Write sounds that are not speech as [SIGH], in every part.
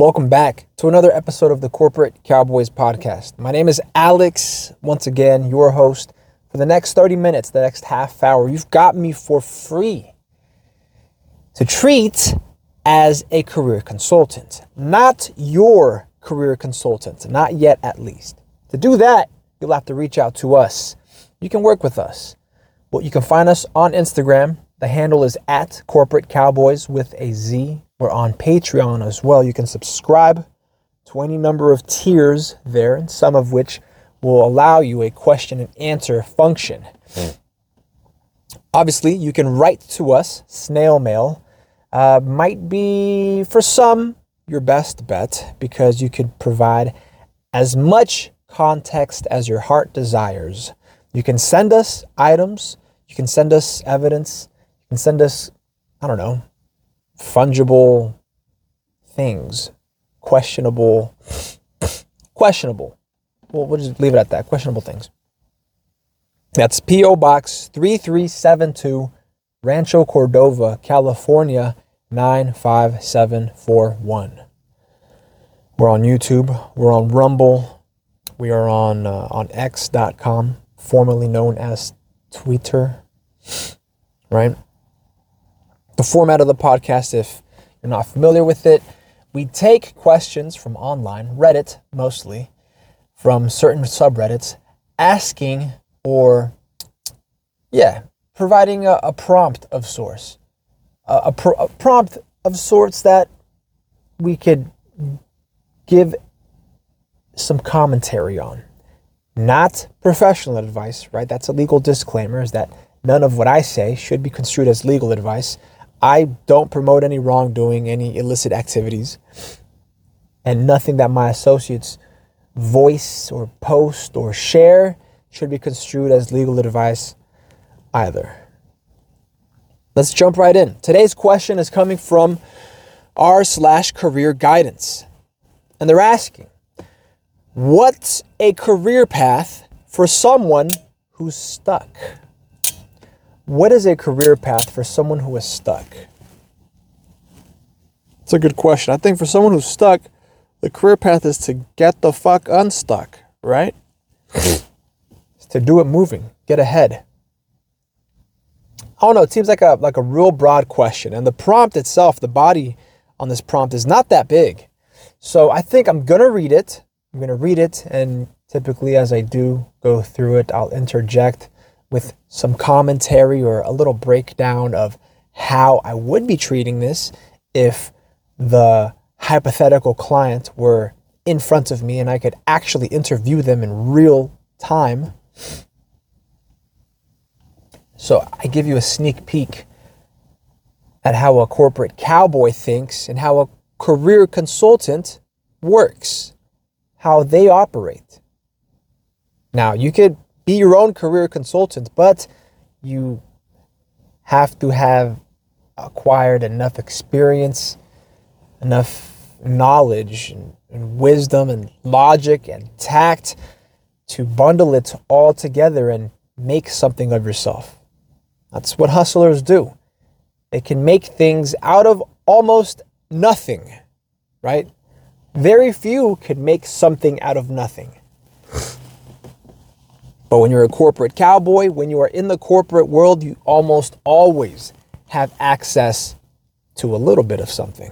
Welcome back to another episode of the Corporate Cowboys Podcast. My name is Alex, once again, your host. For the next 30 minutes, the next half hour, you've got me for free to treat as a career consultant, not your career consultant, not yet at least. To do that, you'll have to reach out to us. You can work with us. Well, you can find us on Instagram. The handle is at Corporate Cowboys with a Z. We're on Patreon as well. You can subscribe to any number of tiers there, and some of which will allow you a question and answer function. Obviously, you can write to us, snail mail. Uh, might be, for some, your best bet because you could provide as much context as your heart desires. You can send us items, you can send us evidence, can send us, I don't know, fungible things, questionable, questionable. Well, we'll just leave it at that. Questionable things. That's P.O. Box 3372, Rancho Cordova, California 95741. We're on YouTube. We're on Rumble. We are on uh, on X.com, formerly known as Twitter. Right? The format of the podcast, if you're not familiar with it, we take questions from online, Reddit mostly, from certain subreddits, asking or, yeah, providing a, a prompt of source, a, a, a prompt of sorts that we could give some commentary on. Not professional advice, right? That's a legal disclaimer, is that none of what I say should be construed as legal advice. I don't promote any wrongdoing, any illicit activities, and nothing that my associates voice or post or share should be construed as legal advice either. Let's jump right in. Today's question is coming from r slash career guidance. And they're asking, what's a career path for someone who's stuck? What is a career path for someone who is stuck? It's a good question. I think for someone who's stuck, the career path is to get the fuck unstuck, right? it's to do it moving, get ahead. I don't know. It seems like a like a real broad question, and the prompt itself, the body on this prompt is not that big. So I think I'm gonna read it. I'm gonna read it, and typically, as I do go through it, I'll interject with some commentary or a little breakdown of how I would be treating this if the hypothetical client were in front of me and I could actually interview them in real time. So I give you a sneak peek at how a corporate cowboy thinks and how a career consultant works, how they operate. Now, you could be your own career consultant, but you have to have acquired enough experience, enough knowledge and, and, wisdom and logic and tact to bundle it all together and make something of yourself. That's what hustlers do. They can make things out of almost nothing, right? Very few can make something out of nothing. But when you're a corporate cowboy, when you are in the corporate world, you almost always have access to a little bit of something.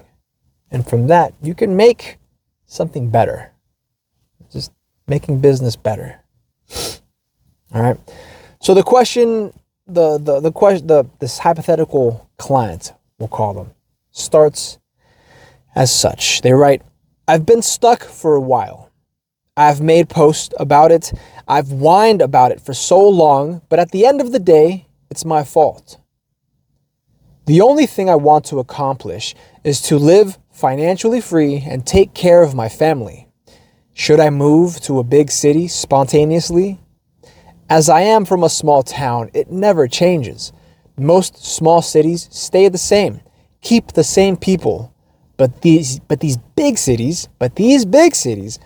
And from that, you can make something better. Just making business better. All right. So the question, the the the question, the this hypothetical client, we'll call them, starts as such. They write, "I've been stuck for a while. I've made posts about it. I've whined about it for so long, but at the end of the day, it's my fault. The only thing I want to accomplish is to live financially free and take care of my family. Should I move to a big city spontaneously? As I am from a small town, it never changes. Most small cities stay the same, keep the same people. But these but these big cities, but these big cities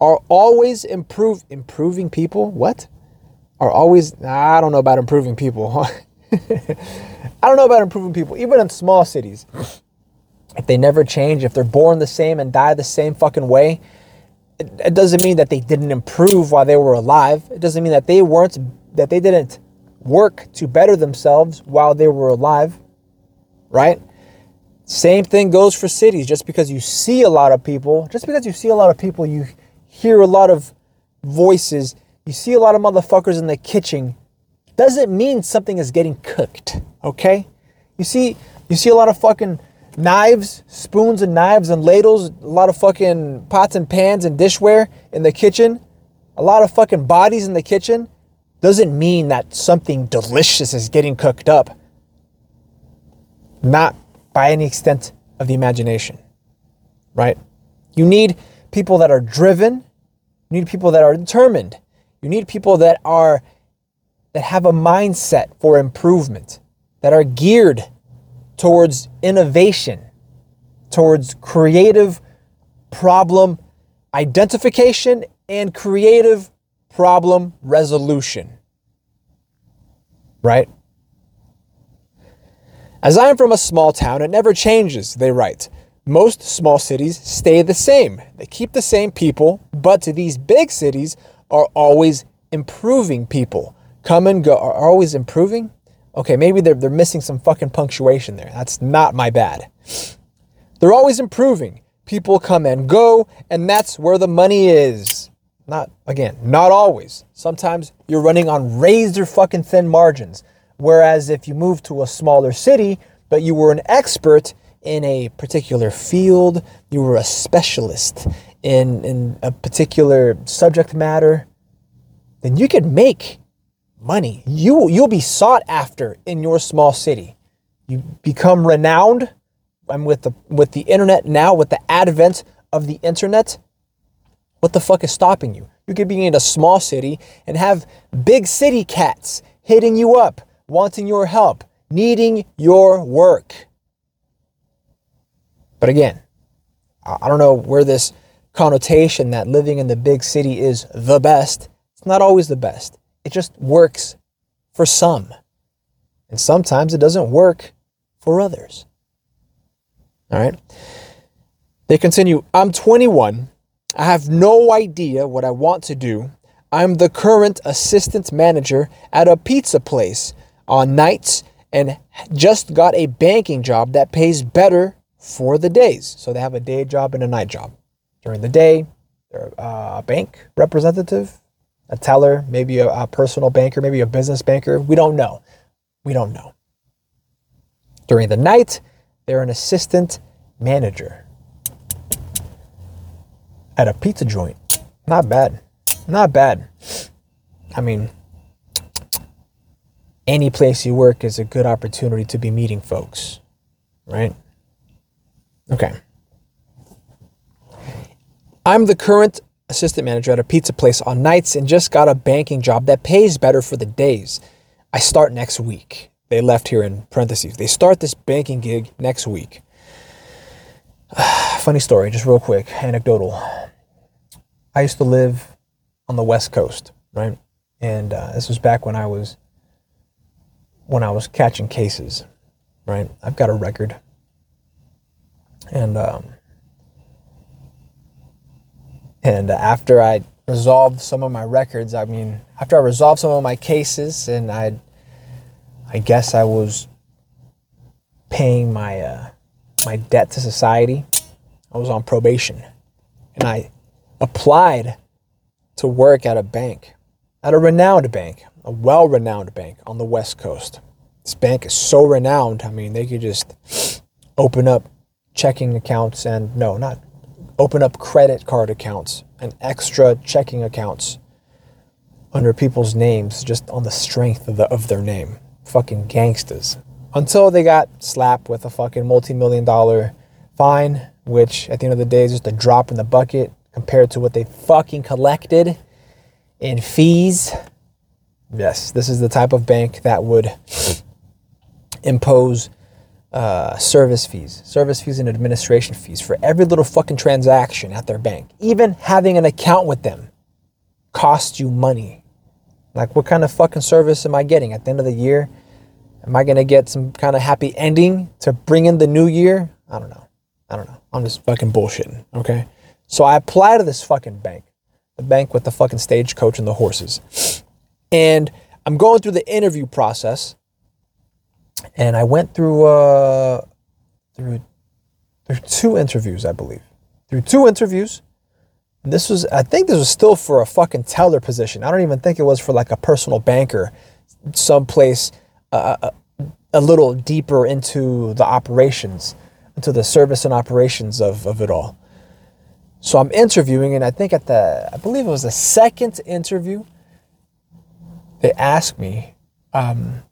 are always improve improving people. What? Are always I don't know about improving people. [LAUGHS] I don't know about improving people, even in small cities. if they never change, if they're born the same and die the same fucking way, it, it doesn't mean that they didn't improve while they were alive. It doesn't mean that they weren't that they didn't work to better themselves while they were alive, right? Same thing goes for cities. Just because you see a lot of people, just because you see a lot of people, you hear a lot of voices, you see a lot of motherfuckers in the kitchen, doesn't mean something is getting cooked, okay? You see you see a lot of fucking knives, spoons and knives and ladles, a lot of fucking pots and pans and dishware in the kitchen, a lot of fucking bodies in the kitchen doesn't mean that something delicious is getting cooked up. Not by any extent of the imagination, right? You need people that are driven. You need people that are determined. You need people that are that have a mindset for improvement, that are geared towards innovation, towards creative problem identification and creative problem resolution. Right? As I am from a small town, it never changes, they write. Most small cities stay the same. They keep the same people, but to these big cities are always improving people. Come and go are always improving. Okay, maybe they're, they're missing some fucking punctuation there. That's not my bad. They're always improving. People come and go, and that's where the money is. Not, again, not always. Sometimes you're running on razor fucking thin margins. Whereas if you move to a smaller city, but you were an expert in a particular field, you were a specialist in, in a particular subject matter, then you could make money. You you'll be sought after in your small city. You become renowned. And with the with the internet now, with the advent of the internet, what the fuck is stopping you? You could be in a small city and have big city cats hitting you up, wanting your help, needing your work. But again, I don't know where this connotation that living in the big city is the best. It's not always the best. It just works for some. And sometimes it doesn't work for others. All right. They continue I'm 21. I have no idea what I want to do. I'm the current assistant manager at a pizza place on nights and just got a banking job that pays better for the days. So they have a day job and a night job. During the day, they're a bank representative a teller, maybe a, a personal banker, maybe a business banker. We don't know. We don't know. During the night, they're an assistant manager at a pizza joint. Not bad. Not bad. I mean, any place you work is a good opportunity to be meeting folks, right? Okay. I'm the current assistant manager at a pizza place on nights and just got a banking job that pays better for the days. I start next week. They left here in parentheses. They start this banking gig next week. [SIGHS] Funny story, just real quick, anecdotal. I used to live on the West Coast, right? And uh, this was back when I was when I was catching cases, right? I've got a record, and um, and after I resolved some of my records, I mean, after I resolved some of my cases, and I, I guess I was paying my uh, my debt to society. I was on probation, and I applied to work at a bank, at a renowned bank, a well-renowned bank on the West Coast. This bank is so renowned. I mean, they could just open up checking accounts and no, not open up credit card accounts and extra checking accounts under people's names just on the strength of, the, of their name. Fucking gangsters. Until they got slapped with a fucking multi million dollar fine, which at the end of the day is just a drop in the bucket compared to what they fucking collected in fees. Yes, this is the type of bank that would impose uh, service fees, service fees and administration fees for every little fucking transaction at their bank. Even having an account with them costs you money. Like, what kind of fucking service am I getting at the end of the year? Am I gonna get some kind of happy ending to bring in the new year? I don't know. I don't know. I'm just fucking bullshitting. Okay. So I apply to this fucking bank, the bank with the fucking stagecoach and the horses. And I'm going through the interview process. And I went through uh through through two interviews, I believe. Through two interviews. This was I think this was still for a fucking teller position. I don't even think it was for like a personal banker someplace uh, uh a little deeper into the operations, into the service and operations of, of it all. So I'm interviewing, and I think at the, I believe it was the second interview, they asked me um,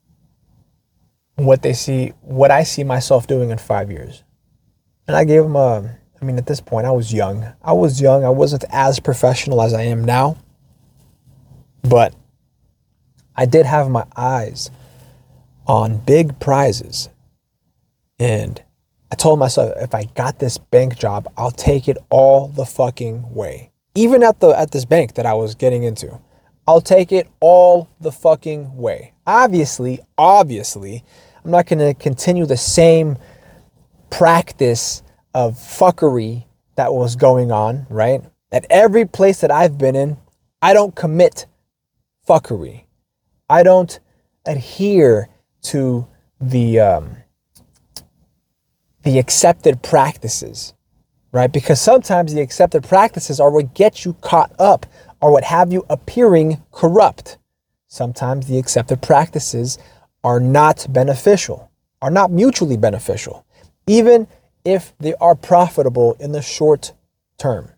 what they see, what I see myself doing in five years. And I gave them a, I mean, at this point, I was young. I was young. I wasn't as professional as I am now. But I did have my eyes on big prizes. And I told myself if I got this bank job, I'll take it all the fucking way. Even at the at this bank that I was getting into. I'll take it all the fucking way. Obviously, obviously, I'm not going to continue the same practice of fuckery that was going on, right? At every place that I've been in, I don't commit fuckery. I don't adhere to the um, the accepted practices, right? Because sometimes the accepted practices are what get you caught up or what have you appearing corrupt. Sometimes the accepted practices are not beneficial, are not mutually beneficial, even if they are profitable in the short term.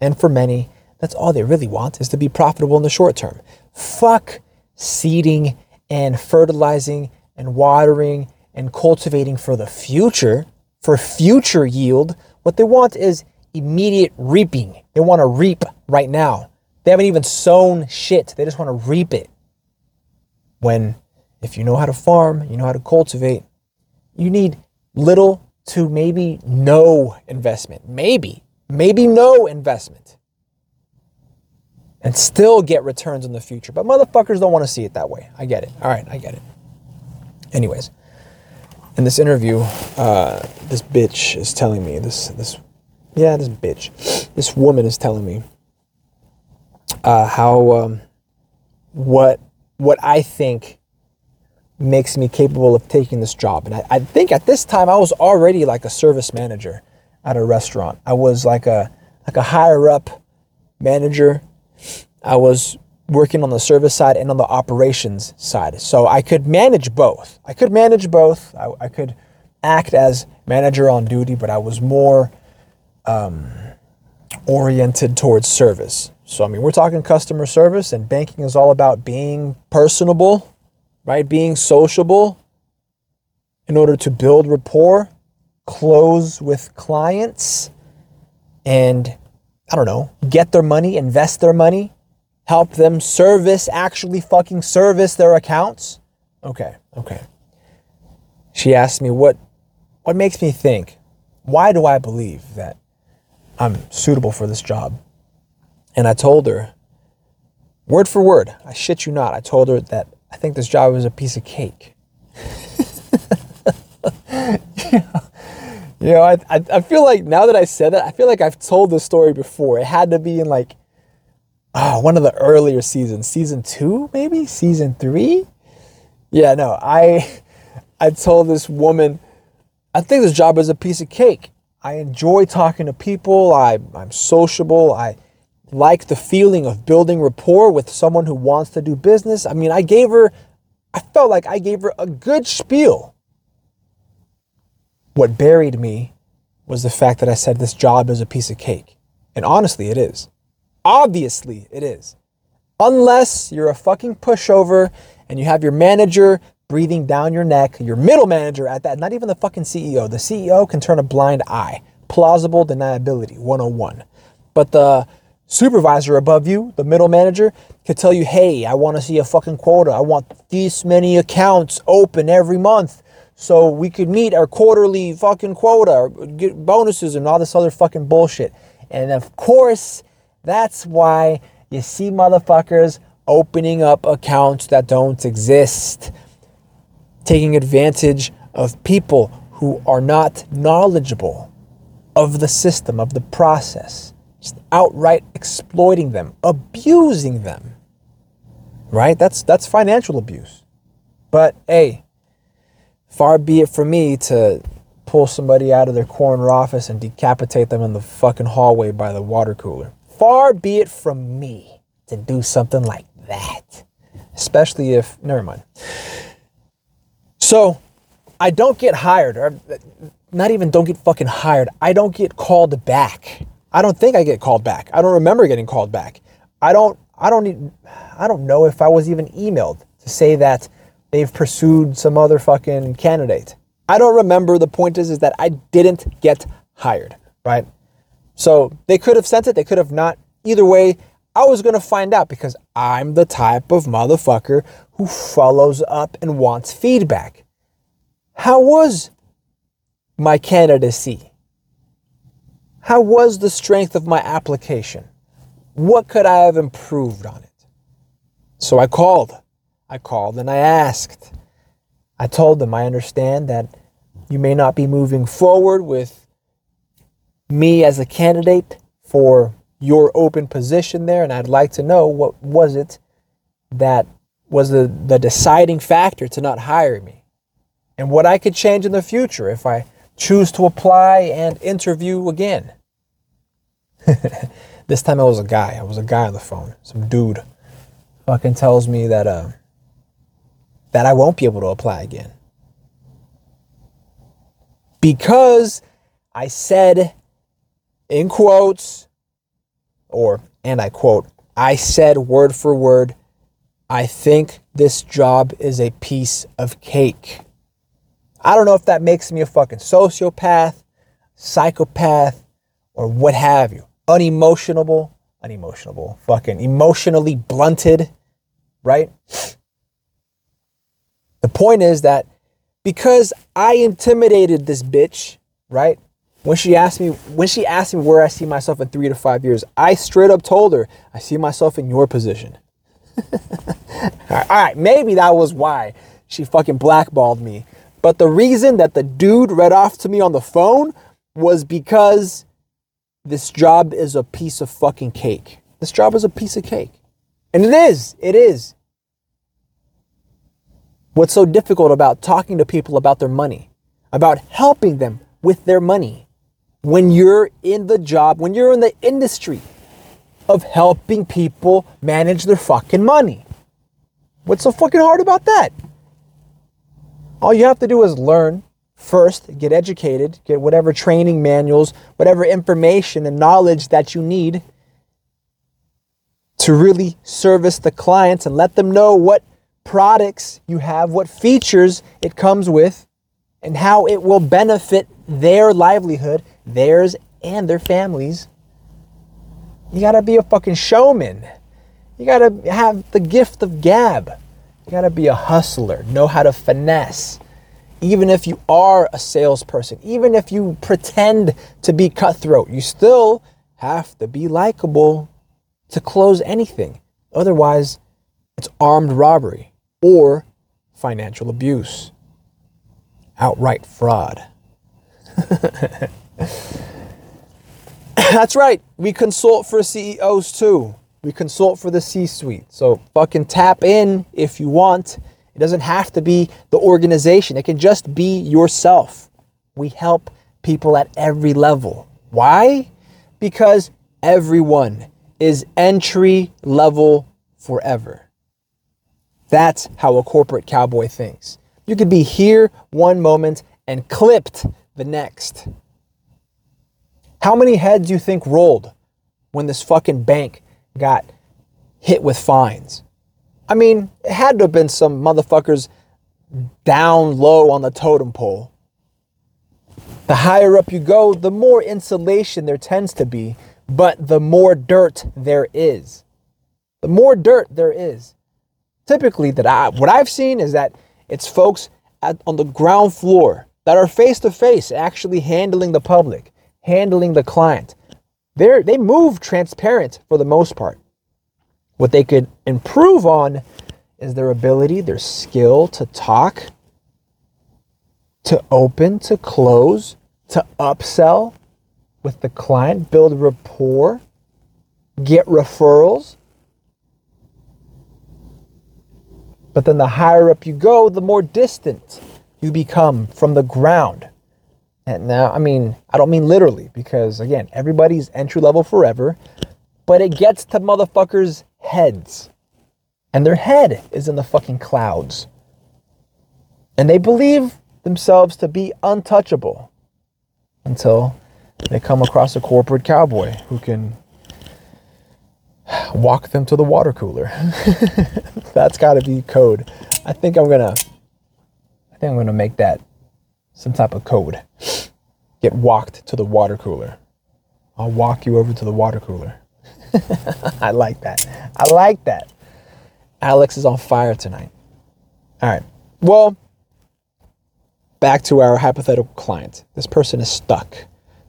And for many, that's all they really want is to be profitable in the short term. Fuck seeding and fertilizing and watering and cultivating for the future, for future yield, what they want is immediate reaping. They want to reap right now. They haven't even sown shit. They just want to reap it. When, if you know how to farm, you know how to cultivate, you need little to maybe no investment. Maybe, maybe no investment and still get returns in the future. But motherfuckers don't want to see it that way. I get it. All right, I get it. Anyways, in this interview, uh, this bitch is telling me this this yeah this bitch [SNIFFS] this woman is telling me uh, how um, what what I think makes me capable of taking this job. And I, I think at this time I was already like a service manager at a restaurant. I was like a like a higher up manager I was working on the service side and on the operations side. So I could manage both. I could manage both. I, I could act as manager on duty, but I was more um, oriented towards service. So, I mean, we're talking customer service, and banking is all about being personable, right? Being sociable in order to build rapport, close with clients, and I don't know, get their money, invest their money, help them service, actually fucking service their accounts? Okay, okay. She asked me what what makes me think, why do I believe that I'm suitable for this job? And I told her, word for word, I shit you not, I told her that I think this job is a piece of cake. [LAUGHS] you know, I, I, I feel like now that I said that, I feel like I've told this story before. It had to be in like oh, one of the earlier seasons, season two, maybe season three. Yeah, no, I [LAUGHS] I told this woman, I think this job is a piece of cake. I enjoy talking to people. I, I'm sociable. I like the feeling of building rapport with someone who wants to do business. I mean, I gave her, I felt like I gave her a good spiel. What buried me was the fact that I said this job is a piece of cake. And honestly, it is. Obviously, it is. Unless you're a fucking pushover and you have your manager breathing down your neck, your middle manager at that, not even the fucking CEO. The CEO can turn a blind eye. Plausible deniability 101. But the supervisor above you, the middle manager, could tell you, hey, I want to see a fucking quota. I want this many accounts open every month so we could meet our quarterly fucking quota, get bonuses and all this other fucking bullshit. And of course, that's why you see motherfuckers opening up accounts that don't exist, taking advantage of people who are not knowledgeable, of the system, of the process, outright exploiting them, abusing them. Right? That's that's financial abuse. But hey, far be it from me to pull somebody out of their corner office and decapitate them in the fucking hallway by the water cooler. Far be it from me to do something like that. Especially if, never mind. So, I don't get hired, or uh, not even don't get fucking hired. I don't get called back. I don't think I get called back. I don't remember getting called back. I don't I don't I don't know if I was even emailed to say that they've pursued some other fucking candidate. I don't remember. The point is is that I didn't get hired, right? So they could have sent it, they could have not. Either way, I was going to find out because I'm the type of motherfucker who follows up and wants feedback. How was my candidacy? How was the strength of my application? What could I have improved on it? So I called. I called and I asked. I told them I understand that you may not be moving forward with me as a candidate for your open position there and I'd like to know what was it that was the, the deciding factor to not hire me and what I could change in the future if I choose to apply and interview again. [LAUGHS] this time it was a guy. I was a guy on the phone. Some dude fucking tells me that uh that I won't be able to apply again. Because I said in quotes or and I quote, I said word for word, I think this job is a piece of cake. I don't know if that makes me a fucking sociopath, psychopath, or what have you. Unemotionable, unemotionable, fucking emotionally blunted, right? The point is that because I intimidated this bitch, right? When she asked me, when she asked me where I see myself in three to five years, I straight up told her, I see myself in your position. all, right, [LAUGHS] all right, maybe that was why she fucking blackballed me but the reason that the dude read off to me on the phone was because this job is a piece of fucking cake. This job is a piece of cake. And it is. It is. What's so difficult about talking to people about their money, about helping them with their money when you're in the job, when you're in the industry of helping people manage their fucking money? What's so fucking hard about that? All you have to do is learn first, get educated, get whatever training manuals, whatever information and knowledge that you need to really service the clients and let them know what products you have, what features it comes with, and how it will benefit their livelihood, theirs and their families. You gotta be a fucking showman. You gotta have the gift of gab. You gotta be a hustler, know how to finesse. Even if you are a salesperson, even if you pretend to be cutthroat, you still have to be likable to close anything. Otherwise, it's armed robbery or financial abuse, outright fraud. [LAUGHS] That's right, we consult for CEOs too. We consult for the C suite. So fucking tap in if you want. It doesn't have to be the organization, it can just be yourself. We help people at every level. Why? Because everyone is entry level forever. That's how a corporate cowboy thinks. You could be here one moment and clipped the next. How many heads do you think rolled when this fucking bank got hit with fines. I mean, it had to have been some motherfuckers down low on the totem pole. The higher up you go, the more insulation there tends to be, but the more dirt there is. The more dirt there is. Typically, that I what I've seen is that it's folks at, on the ground floor that are face to face, actually handling the public, handling the client, they they move transparent for the most part. What they could improve on is their ability, their skill to talk, to open, to close, to upsell, with the client, build rapport, get referrals. But then the higher up you go, the more distant you become from the ground. And now, I mean, I don't mean literally because, again, everybody's entry level forever, but it gets to motherfuckers' heads. And their head is in the fucking clouds. And they believe themselves to be untouchable until they come across a corporate cowboy who can walk them to the water cooler. [LAUGHS] That's got to be code. I think I'm going to I think I'm going to make that some type of code. Get walked to the water cooler. I'll walk you over to the water cooler. [LAUGHS] I like that. I like that. Alex is on fire tonight. All right. Well, back to our hypothetical client. This person is stuck.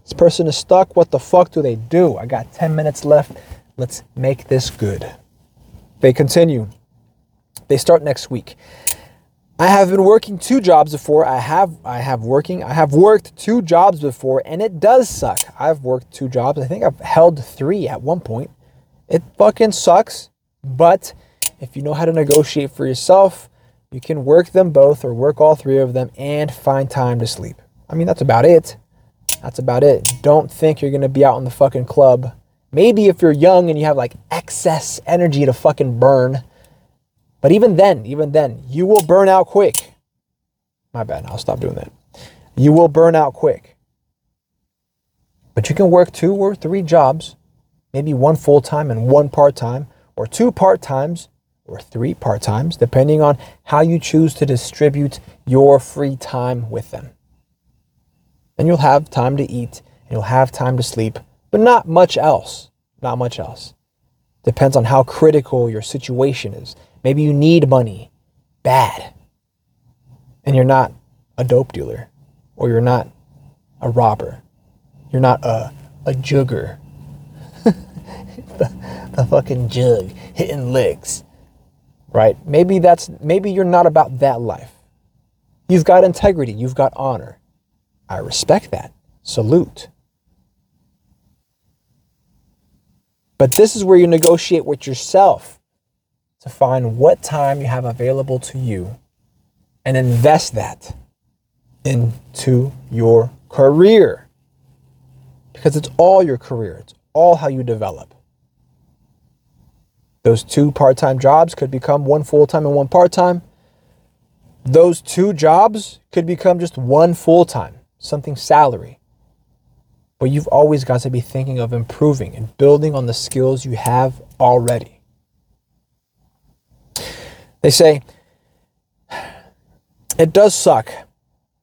This person is stuck. What the fuck do they do? I got 10 minutes left. Let's make this good. They continue. They start next week. I have been working two jobs before. I have I have working. I have worked two jobs before and it does suck. I've worked two jobs. I think I've held 3 at one point. It fucking sucks, but if you know how to negotiate for yourself, you can work them both or work all three of them and find time to sleep. I mean, that's about it. That's about it. Don't think you're going to be out in the fucking club. Maybe if you're young and you have like excess energy to fucking burn, but even then, even then, you will burn out quick. My bad. I'll stop doing that. You will burn out quick. But you can work two or three jobs, maybe one full time and one part time, or two part times or three part times, depending on how you choose to distribute your free time with them. And you'll have time to eat and you'll have time to sleep, but not much else. Not much else. Depends on how critical your situation is Maybe you need money bad and you're not a dope dealer or you're not a robber. You're not a, a jugger. [LAUGHS] the, the fucking jug hitting licks. Right? Maybe that's maybe you're not about that life. You've got integrity, you've got honor. I respect that. Salute. But this is where you negotiate with yourself to find what time you have available to you and invest that into your career. Because it's all your career, it's all how you develop. Those two part time jobs could become one full time and one part time. Those two jobs could become just one full time, something salary. But you've always got to be thinking of improving and building on the skills you have already. They say, it does suck.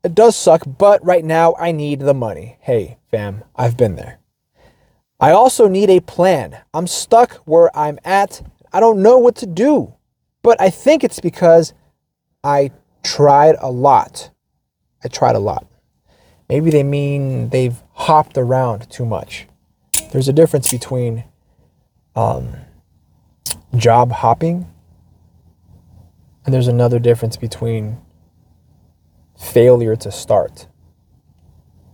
It does suck, but right now I need the money. Hey, fam, I've been there. I also need a plan. I'm stuck where I'm at. I don't know what to do. But I think it's because I tried a lot. I tried a lot. Maybe they mean they've hopped around too much. There's a difference between um, job hopping and there's another difference between failure to start.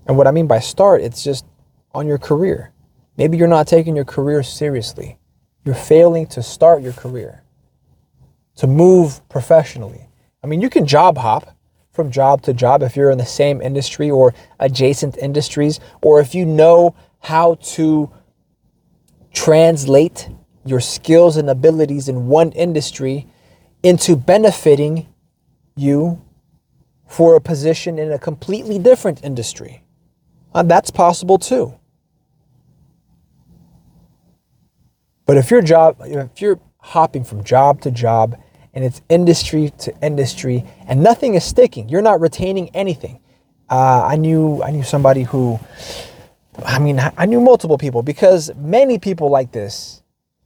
And what I mean by start, it's just on your career. Maybe you're not taking your career seriously. You're failing to start your career, to move professionally. I mean, you can job hop from job to job if you're in the same industry or adjacent industries, or if you know how to translate your skills and abilities in one industry into benefiting you for a position in a completely different industry. Uh, that's possible too. But if your job, if you're hopping from job to job and it's industry to industry and nothing is sticking, you're not retaining anything. Uh, I knew I knew somebody who, I mean, I knew multiple people because many people like this.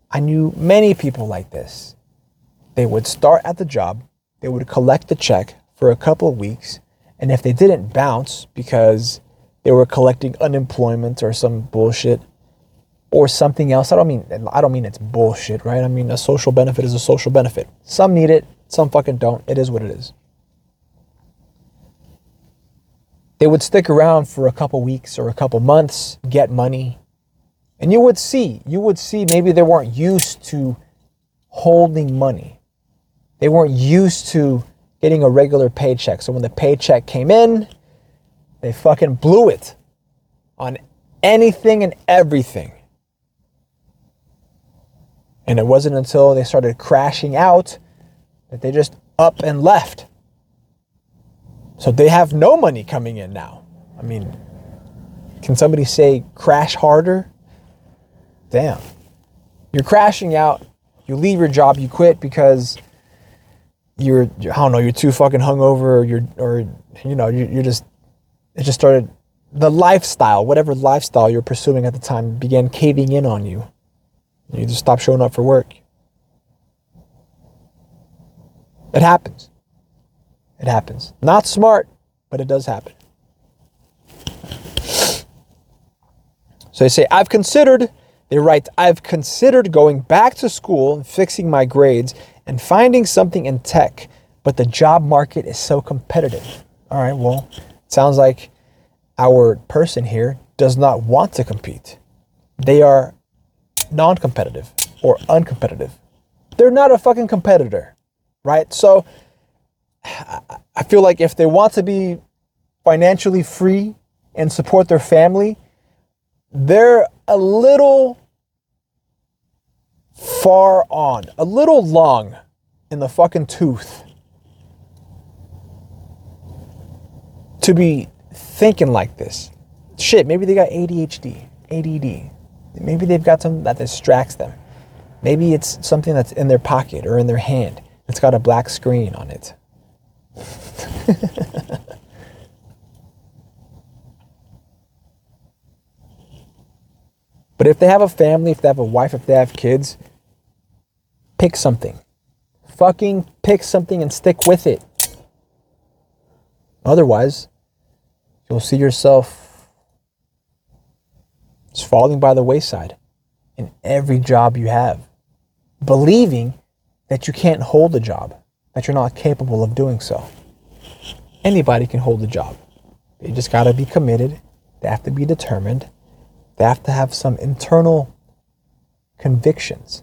I knew many people like this they would start at the job, they would collect the check for a couple of weeks, and if they didn't bounce because they were collecting unemployment or some bullshit or something else, I don't mean I don't mean it's bullshit, right? I mean a social benefit is a social benefit. Some need it, some fucking don't. It is what it is. they would stick around for a couple weeks or a couple months, get money, and you would see, you would see maybe they weren't used to holding money. They weren't used to getting a regular paycheck. So when the paycheck came in, they fucking blew it on anything and everything. And it wasn't until they started crashing out that they just up and left. So they have no money coming in now. I mean, can somebody say crash harder? Damn. You're crashing out, you leave your job, you quit because you're, I don't know, you're too fucking hungover or you're, or, you know, you're, you're just, it just started, the lifestyle, whatever lifestyle you're pursuing at the time, began caving in on you. You just stop showing up for work. It happens. It happens. Not smart, but it does happen. So they say, I've considered, they write, I've considered going back to school and fixing my grades and finding something in tech, but the job market is so competitive. All right, well, sounds like our person here does not want to compete. They are non competitive or uncompetitive. They're not a fucking competitor, right? So I feel like if they want to be financially free and support their family, they're a little far on, a little long in the fucking tooth to be thinking like this. Shit, maybe they got ADHD, ADD. Maybe they've got something that distracts them. Maybe it's something that's in their pocket or in their hand. It's got a black screen on it. [LAUGHS] but if they have a family, if they have a wife, if they have kids, pick something. Fucking pick something and stick with it. Otherwise, you'll see yourself just falling by the wayside in every job you have, believing that you can't hold a job, that you're not capable of doing so. Anybody can hold a job. They just got to be committed. They have to be determined. They have to have some internal convictions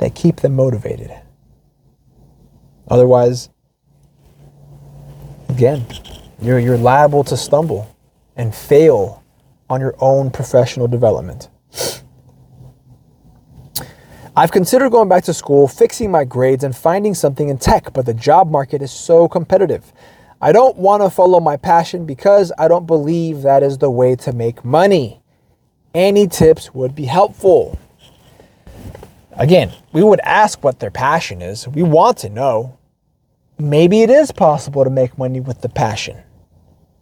that keep them motivated. Otherwise, again, you're, you're liable to stumble and fail on your own professional development. I've considered going back to school, fixing my grades, and finding something in tech, but the job market is so competitive. I don't want to follow my passion because I don't believe that is the way to make money. Any tips would be helpful. Again, we would ask what their passion is. We want to know. Maybe it is possible to make money with the passion,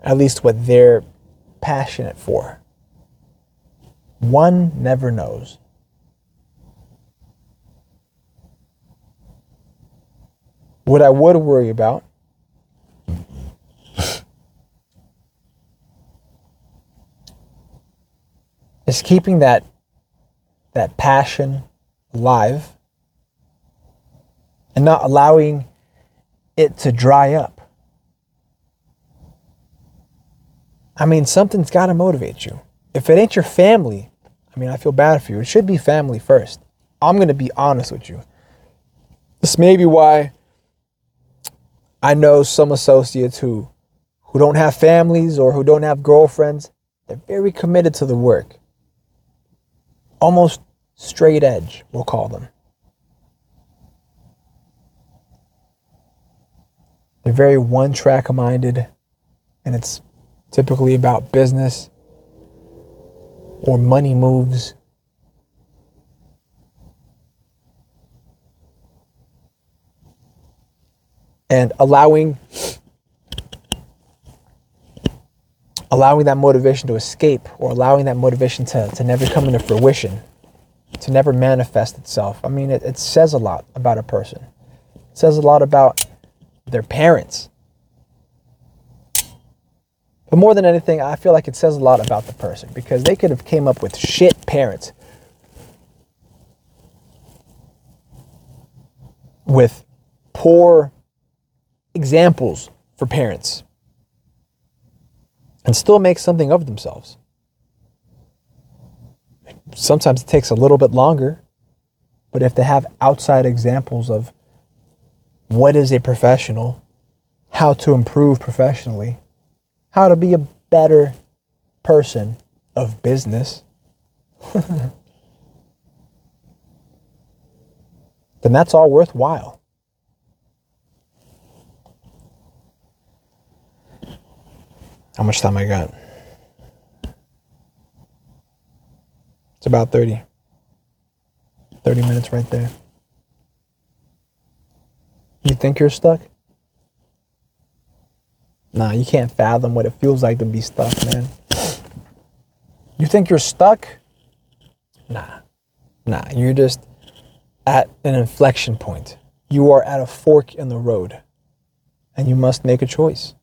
at least what they're passionate for. One never knows. What I would worry about is keeping that that passion alive and not allowing it to dry up. I mean, something's got to motivate you. If it ain't your family, I mean, I feel bad for you. It should be family first. I'm going to be honest with you. This may be why I know some associates who who don't have families or who don't have girlfriends. They're very committed to the work. Almost straight edge, we'll call them. They're very one track minded, and it's typically about business or money moves and allowing allowing that motivation to escape or allowing that motivation to, to never come into fruition to never manifest itself i mean it, it says a lot about a person it says a lot about their parents but more than anything i feel like it says a lot about the person because they could have came up with shit parents with poor examples for parents. and still make something of themselves. Sometimes it takes a little bit longer, but if they have outside examples of what is a professional, how to improve professionally, how to be a better person of business, [LAUGHS] then that's all worthwhile. How much time I got? It's about 30. 30 minutes right there. You think you're stuck? Nah, you can't fathom what it feels like to be stuck, man. You think you're stuck? Nah. Nah, you're just at an inflection point. You are at a fork in the road and you must make a choice.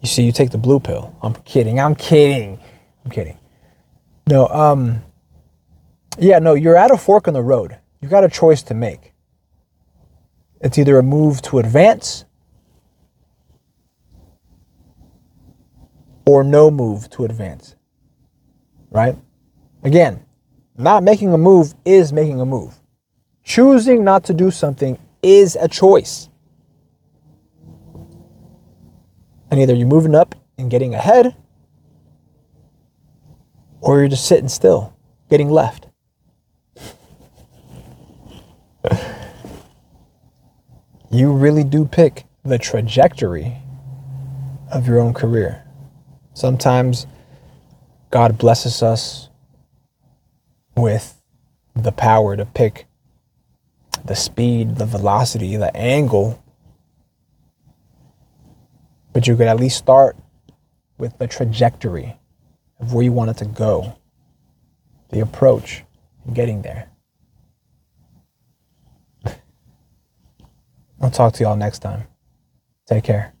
You see, you take the blue pill. I'm kidding. I'm kidding. I'm kidding. No, um, yeah, no, you're at a fork in the road. You've got a choice to make. It's either a move to advance or no move to advance. Right? Again, not making a move is making a move. Choosing not to do something is a choice. And either you're moving up and getting ahead, or you're just sitting still, getting left. you really do pick the trajectory of your own career. Sometimes God blesses us with the power to pick the speed, the velocity, the angle but you could at least start with the trajectory of where you want it to go, the approach, and getting there. [LAUGHS] I'll talk to y'all next time. Take care.